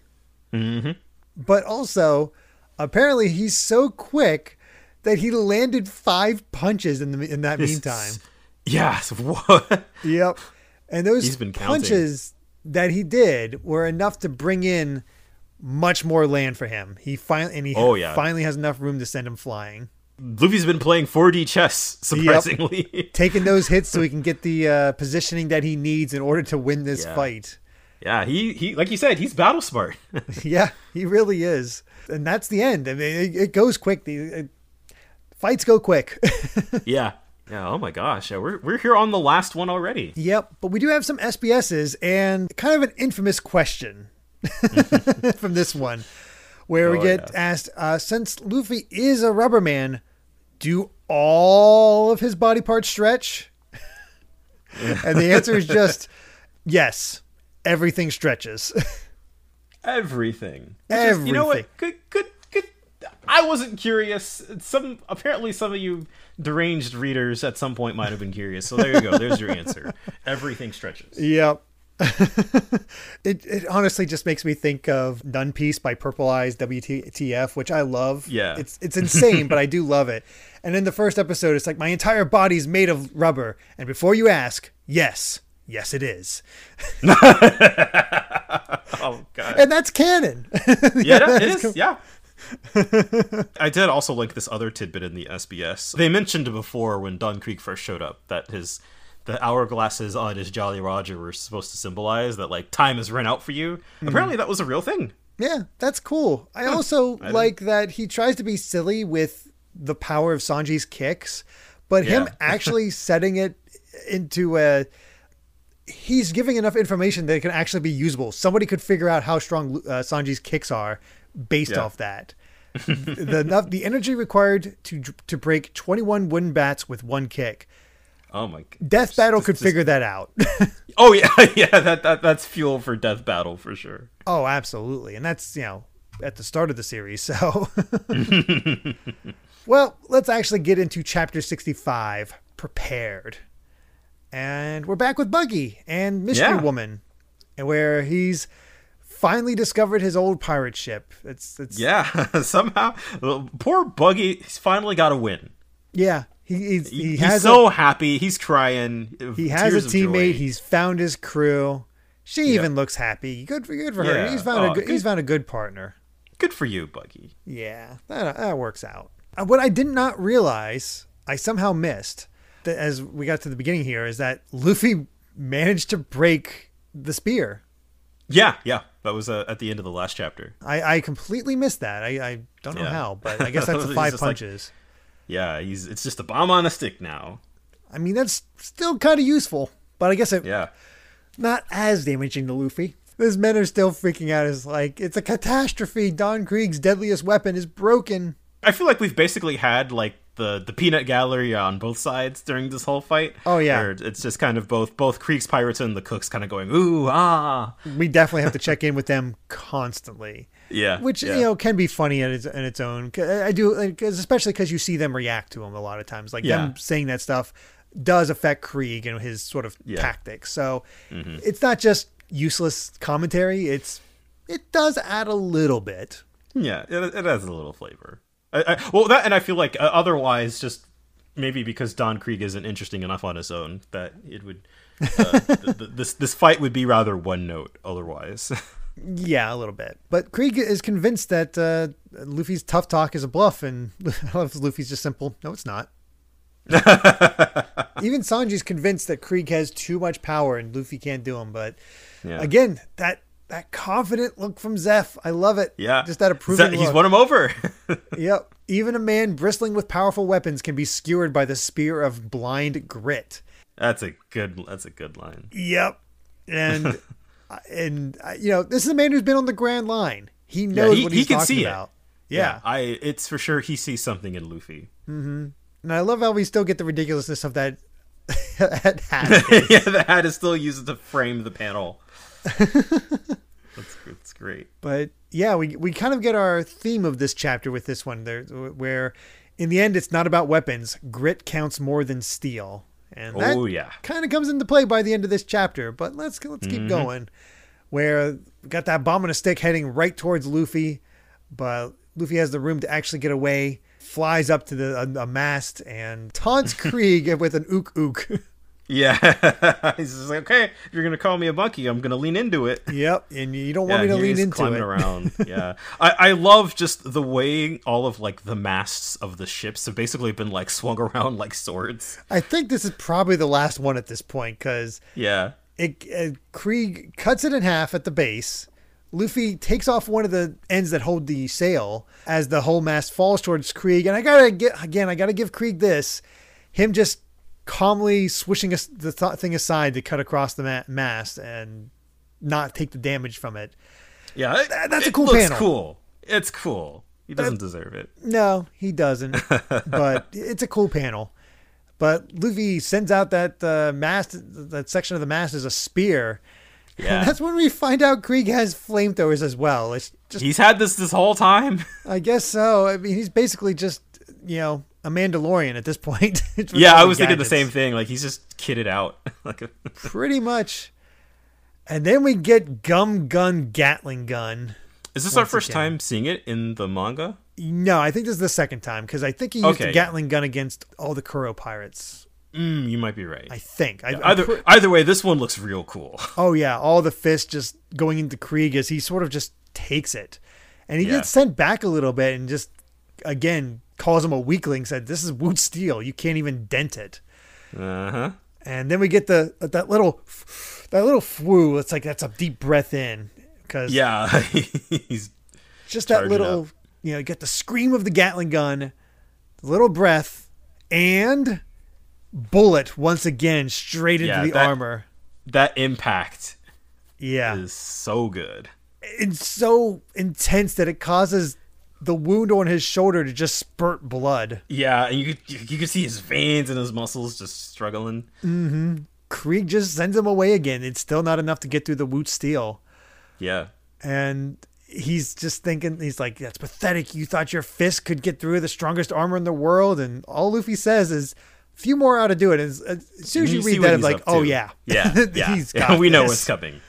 Mm-hmm. But also, apparently, he's so quick that he landed five punches in the in that meantime. Yeah. so What? Yep, and those He's been counting. punches that he did were enough to bring in much more land for him. He finally and he Oh, yeah. finally has enough room to send him flying. Luffy's been playing 4D chess, surprisingly. Taking those hits so he can get the uh, positioning that he needs in order to win this Yeah. fight. Yeah, he he like you said, he's battle smart. Yeah, he really is. And that's the end. I mean, it, it goes quick. The it, fights go quick. yeah. Yeah. Oh my gosh. Yeah, we're we're here on the last one already. yep. But we do have some SBSs and kind of an infamous question from this one, where we Oh, get yeah. asked uh, since Luffy is a rubber man, do all of his body parts stretch? and the answer is just yes, everything stretches. Everything. Which is- you know what? Good. Good. Good. I wasn't curious. Some apparently some of you deranged readers at some point might have been curious. So there you go. There's your answer. Everything stretches. Yep. it, it honestly just makes me think of None Piece by Purple Eyes WTF, which I love. Yeah. It's it's insane, but I do love it. And in the first episode, it's like my entire body's made of rubber. And before you ask, yes, yes it is. Oh god. And that's canon. yeah, it That's is. Yeah. I did also like this other tidbit in the SBS. They mentioned before when Don Krieg first showed up that his the hourglasses on his Jolly Roger were supposed to symbolize that like time has run out for you. Hmm. Apparently, that was a real thing. Yeah, that's cool. I also like that he tries to be silly with the power of Sanji's kicks, but him actually setting it into a he's giving enough information that it can actually be usable. Somebody could figure out how strong uh, Sanji's kicks are based Yeah. off that. the enough, the energy required to to break 21 wooden bats with one kick. Oh my. g- Death Battle just- could just- figure that out. Oh yeah, yeah. That, that that's fuel for Death Battle for sure. Oh, absolutely. And that's, you know, at the start of the series. So, well, let's actually get into chapter 65 Prepared. And we're back with Buggy and Mystery Yeah. Woman, and where he's finally discovered his old pirate ship. It's, it's, Yeah. Somehow, poor Buggy. He's finally got a win. yeah. He, he's, he He's has so a, happy. He's crying. he has a teammate. He's found his crew. She even looks happy. Good for good for her. He's found Oh, a good, good. he's found a good partner. Good for you, Buggy. Yeah, that, that works out. Uh, What I did not realize, I somehow missed, as we got to the beginning here, is that Luffy managed to break the spear. Yeah, yeah. That was uh, at the end of the last chapter. I, I completely missed that. I, I don't know Yeah. how, but I guess that's the five just like- punches. Yeah, he's it's just a bomb on a stick now. I mean, that's still kind of useful, but I guess it Yeah. not as damaging to Luffy. His men are still freaking out. It's like, it's a catastrophe. Don Krieg's deadliest weapon is broken. I feel like we've basically had like the the peanut gallery on both sides during this whole fight. Oh, yeah. It's just kind of both both Krieg's pirates and the cooks kind of going ooh ah. We definitely have to check in with them constantly. Yeah. which yeah. you know can be funny in its, in its own. I do, especially because you see them react to him a lot of times. Like Yeah. them saying that stuff does affect Krieg and his sort of Yeah. tactics. So Mm-hmm. it's not just useless commentary. It's it does add a little bit. Yeah, it, it has a little flavor. I, I, well, that and I feel like uh, otherwise, just maybe because Don Krieg isn't interesting enough on his own, that it would uh, th- th- this this fight would be rather one note otherwise. Yeah, a little bit. But Krieg is convinced that uh, Luffy's tough talk is a bluff, and Luffy's just simple. No, it's not. Even Sanji's convinced that Krieg has too much power and Luffy can't do him. But Yeah. again, that that confident look from Zeff. I love it. Yeah. Just that approving He's won him over. Yep. Even a man bristling with powerful weapons can be skewered by the spear of blind grit. that's a good. That's a good line. Yep. And and you know, this is a man who's been on the grand line. He knows he- what he can talking see it. about. Yeah. I. It's for sure. He sees something in Luffy. Mm-hmm. And I love how we still get the ridiculousness of that that hat. yeah, the hat is still used to frame the panel. that's, that's great. But yeah, we we kind of get our theme of this chapter with this one there where in the end it's not about weapons. Grit counts more than steel. And that Oh yeah. kind of comes into play by the end of this chapter. But let's let's keep mm-hmm. going. Where we got that bomb on a stick heading right towards Luffy, but Luffy has the room to actually get away. Flies up to the a, a mast and taunts Krieg with an ook ook. Yeah. He's just like, okay, if you're gonna call me a monkey, I'm gonna lean into it. yep, and you don't Yeah, want me to lean he's into climbing it. around. Yeah, I, I love just the way all of like the masts of the ships have basically been like swung around like swords. I think this is probably the last one at this point because Yeah, it uh, Krieg cuts it in half at the base. Luffy takes off one of the ends that hold the sail as the whole mast falls towards Krieg. And I gotta get again, I gotta give Krieg this: him just calmly swishing us the th- thing aside to cut across the ma- mast and not take the damage from it. yeah, it- That- that's a cool looks panel. Cool. It's cool. He doesn't deserve it. No, he doesn't. but it's a cool panel. But Luffy sends out that uh, mast, that section of the mast is a spear. Yeah, And that's when we find out Krieg has flamethrowers as well. It's just he's had this this whole time. I guess so. I mean, he's basically just, you know, a Mandalorian at this point. Yeah, I was thinking the same thing. Like he's just kitted out. like, a, Pretty much. And then we get Gum Gun Gatling Gun. is this our first again. time seeing it in the manga? No, I think this is the second time because I think he used Okay. the Gatling gun against all the Kuro pirates. Mm, you might be right. I think. I, I'm either pre- either way, this one looks real cool. oh, yeah. All the fists just going into Krieg as he sort of just takes it. And he Yeah. gets sent back a little bit and just, again, calls him a weakling, said, This is wootz steel. You can't even dent it. Uh huh. and then we get the that little that little fwoo. It's like that's a deep breath in because Yeah, he's just that little up. you know you get the scream of the Gatling gun, little breath, and bullet once again straight into Yeah, the that- armor. that impact Yeah, is so good. it's so intense that it causes the wound on his shoulder to just spurt blood. Yeah, and you could you, you could see his veins and his muscles just struggling. Mm-hmm. Krieg just sends him away again. It's still not enough to get through the wootz steel. Yeah, and he's just thinking he's like that's pathetic you thought your fist could get through the strongest armor in the world and all luffy says is a few more ought to do it as, as soon as you, see read that i'm like oh to. yeah yeah, yeah. he's got we know this. what's coming.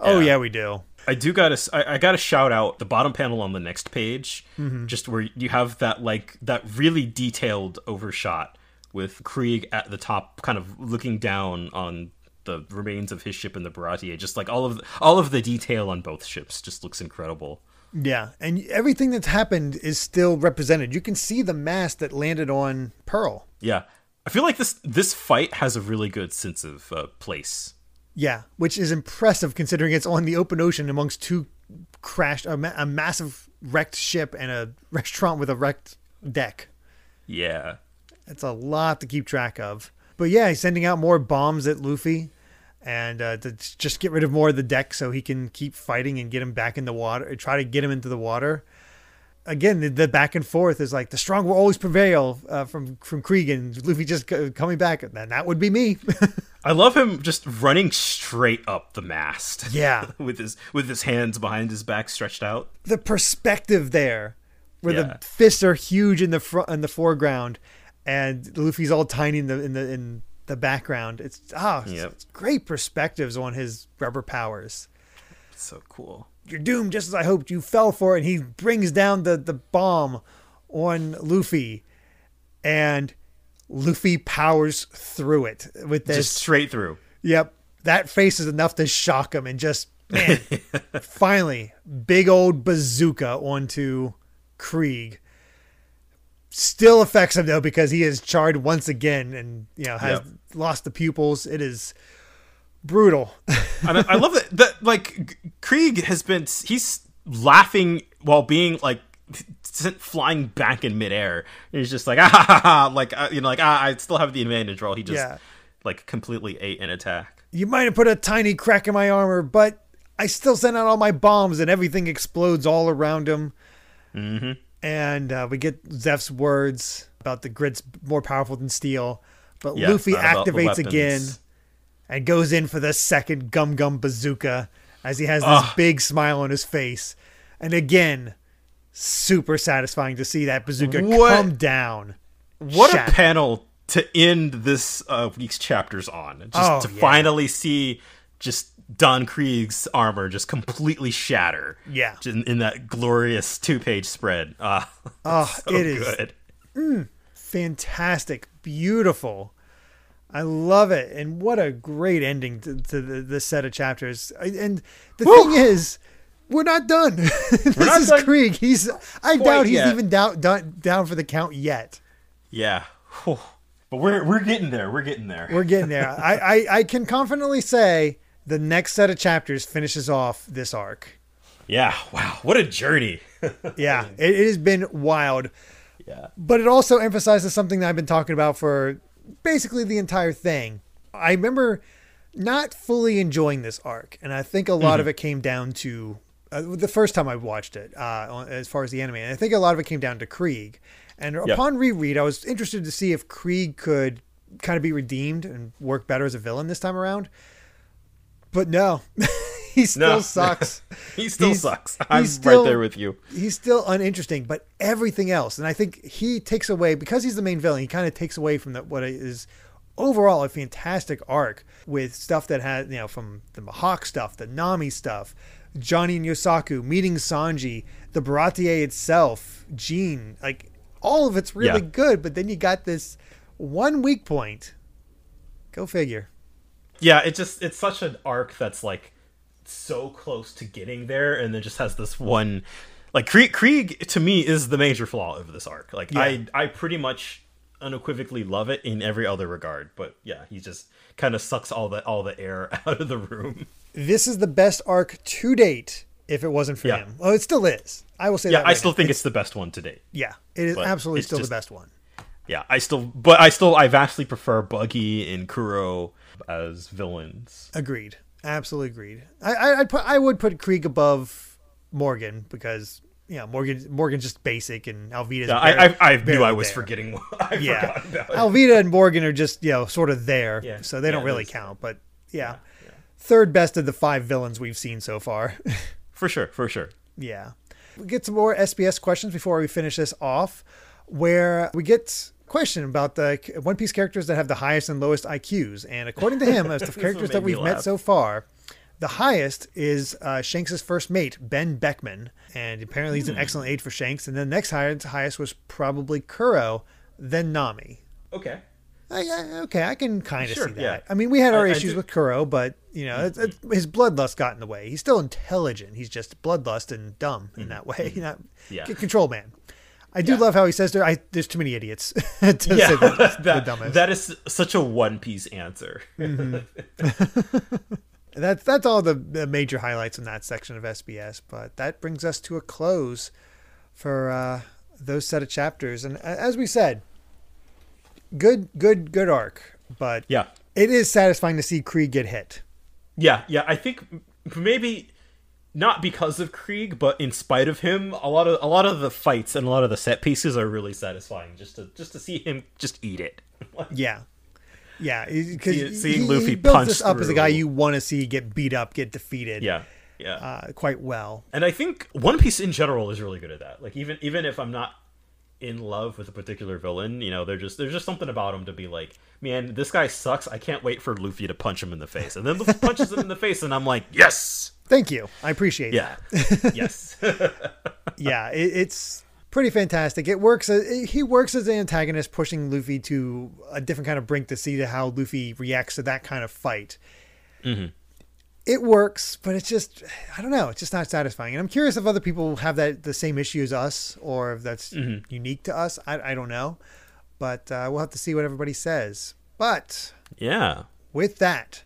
oh Yeah. yeah we do I do gotta I, I gotta shout out the bottom panel on the next page, Mm-hmm. just where you have that like that really detailed overshot with Krieg at the top, kind of looking down on the remains of his ship in the Baratie. Just like all of the, all of the detail on both ships just looks incredible. yeah and everything that's happened is still represented you can see the mast that landed on pearl Yeah, I feel like this this fight has a really good sense of uh, place. Yeah which is impressive considering it's on the open ocean amongst two crashed a, ma- a massive wrecked ship and a restaurant with a wrecked deck Yeah, It's a lot to keep track of. But yeah, he's sending out more bombs at Luffy and uh, to just get rid of more of the deck so he can keep fighting and get him back in the water, try to get him into the water. Again, the, the back and forth is like the strong will always prevail uh, from from Krieg and Luffy just co- coming back. And that would be me. I love him just running straight up the mast. yeah, with his with his hands behind his back stretched out. the perspective there, where Yeah. the fists are huge in the front in the foreground, and Luffy's all tiny in the in the in the background. It's ah, it's- Yep. it's great perspectives on his rubber powers. So cool. You're doomed just as I hoped. You fell for it. And he brings down the the bomb on Luffy, and Luffy powers through it with this. Just straight through. Yep. That face is enough to shock him and just man, finally, big old bazooka onto Krieg. Still affects him though because he is charred once again and you know has Yep. lost the pupils. It is brutal. I love that that like Krieg has been he's laughing while being like flying back in midair. He's just like ah ha, ha, ha. like uh, you know like ah, I still have the advantage. While he just Yeah. like completely ate an attack. you might have put a tiny crack in my armor, but I still sent out all my bombs and everything explodes all around him. Mm-hmm. And uh, we get Zeff's words about the grid's more powerful than steel. But Yeah, Luffy it's not about the activates again and goes in for the second Gum Gum Bazooka as he has this Ugh. big smile on his face. And again, super satisfying to see that bazooka What? come down. What Shat. a panel to end this uh, week's chapters on. Just Oh, to yeah. finally see just Don Krieg's armor just completely shatter. Yeah. In, in that glorious two page spread. Uh, Oh, so it is good. fantastic, beautiful. I love it, and what a great ending to, to the, this set of chapters. And the Woo! thing is, we're not done. this not is done Krieg. He's I doubt he's yet. even down, down down for the count yet. Yeah. Whew. But we're we're getting there. We're getting there. We're getting there. I, I I can confidently say the next set of chapters finishes off this arc. yeah. Wow. What a journey. Yeah, it, it has been wild. yeah. but it also emphasizes something that I've been talking about for basically the entire thing. I remember not fully enjoying this arc, and I think a lot mm-hmm. of it came down to uh, the first time I watched it, uh, as far as the anime. And I think a lot of it came down to Krieg. And upon reread, I was interested to see if Krieg could kind of be redeemed and work better as a villain this time around. But no, he still No. sucks. He still He's- sucks. I'm he's still- right there with you. he's still uninteresting, but everything else, and I think he takes away because he's the main villain. He kind of takes away from the, what is overall a fantastic arc with stuff that had you know from the Mihawk stuff, the Nami stuff, Johnny and Yosaku meeting Sanji, the Baratie itself, Gin, like all of it's really Yeah. good. But then you got this one weak point. Go figure. Yeah, it just it's such an arc that's like so close to getting there and then just has this one like Krieg, Krieg to me is the major flaw of this arc. Like Yeah. I I pretty much unequivocally love it in every other regard, but yeah, he just kind of sucks all the all the air out of the room. This is the best arc to date. If it wasn't for Yeah. him, well, it still is. I will say that. Yeah, that. I still now. think it's the best one to date. Yeah, it is absolutely still just- the best one. Yeah, I still but I still I vastly prefer Buggy and Kuro as villains. Agreed. Absolutely agreed. I I I'd put, I would put Krieg above Morgan because you know Morgan Morgan's just basic and Alvida's Yeah, I I, I knew I was there. forgetting I Yeah, forgot about it. Alvida and Morgan are just you know sort of there, Yeah. so they don't really count. But yeah. Third best of the five villains we've seen so far. For sure, for sure. Yeah. We get some more SBS questions before we finish this off, where we get question about the One Piece characters that have the highest and lowest IQs. And according to him, as the characters that we've met so far, the highest is uh, Shanks' first mate, Ben Beckman. And apparently Hmm. he's an excellent aide for Shanks. And then the next highest, highest was probably Kuro, then Nami. Okay. I, I, okay, I can kind of Sure, see that. yeah. I mean, we had our I- issues with Kuro, but you know, his bloodlust got in the way. He's still intelligent. He's just bloodlust and dumb in that way. Mm-hmm. Yeah. control man. I do Yeah. love how he says there. I, there's too many idiots to Yeah, say that, the dumbest. that is such a One Piece answer. That's that's all the, the major highlights in that section of SBS. But that brings us to a close for uh, those set of chapters. And as we said, good, good, good arc. But yeah, it is satisfying to see Krieg get hit. yeah, yeah. I think maybe not because of Krieg, but in spite of him, a lot of a lot of the fights and a lot of the set pieces are really satisfying. Just to just to see him just eat it. Yeah. Yeah, because See- he, seeing he Luffy builds punch this up as a guy you want to see get beat up, get defeated, yeah, yeah. uh, quite well. and I think One Piece in general is really good at that. Like even even if I'm not in love with a particular villain, you know, there's just there's just something about him to be like, man, this guy sucks. I can't wait for Luffy to punch him in the face, and then Luffy punches him in the face, and I'm like, yes, Thank you, I appreciate it. yeah, yes. Yeah, it, it's pretty fantastic. It works. uh, He works as an antagonist, pushing Luffy to a different kind of brink to see how Luffy reacts to that kind of fight. Mm-hmm. It works, but it's just I don't know. It's just not satisfying. And I'm curious if other people have that the same issue as us, or if that's Mm-hmm. unique to us. I, I don't know, but uh, we'll have to see what everybody says. But yeah. with that,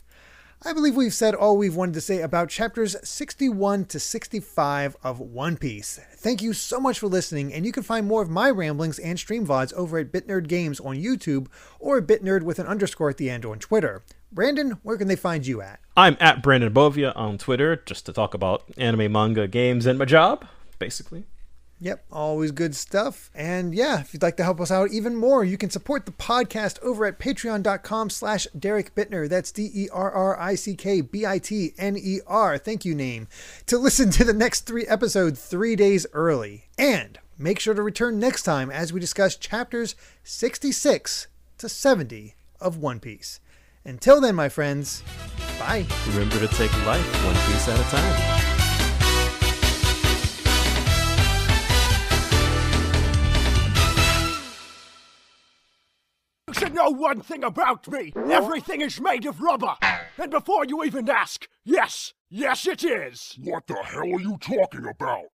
I believe we've said all we've wanted to say about chapters 61 to 65 of One Piece. Thank you so much for listening, and you can find more of my ramblings and stream VODs over at BitNerd Games on YouTube or BitNerd with an underscore at the end on Twitter. Brandon, where can they find you at? I'm at Brandon Bovia on Twitter just to talk about anime, manga, games, and my job, basically. Yep, always good stuff. And yeah, if you'd like to help us out even more, you can support the podcast over at patreon.com slash Derrick Bitner. That's D-E-R-R-I-C-K-B-I-T-N-E-R. Thank you, name. To listen to the next three episodes three days early. And make sure to return next time as we discuss chapters 66 to 70 of One Piece. Until then, my friends, bye. Remember to take life one piece at a time. You should know one thing about me. Everything is made of rubber. And before you even ask, yes, yes it is. What the hell are you talking about?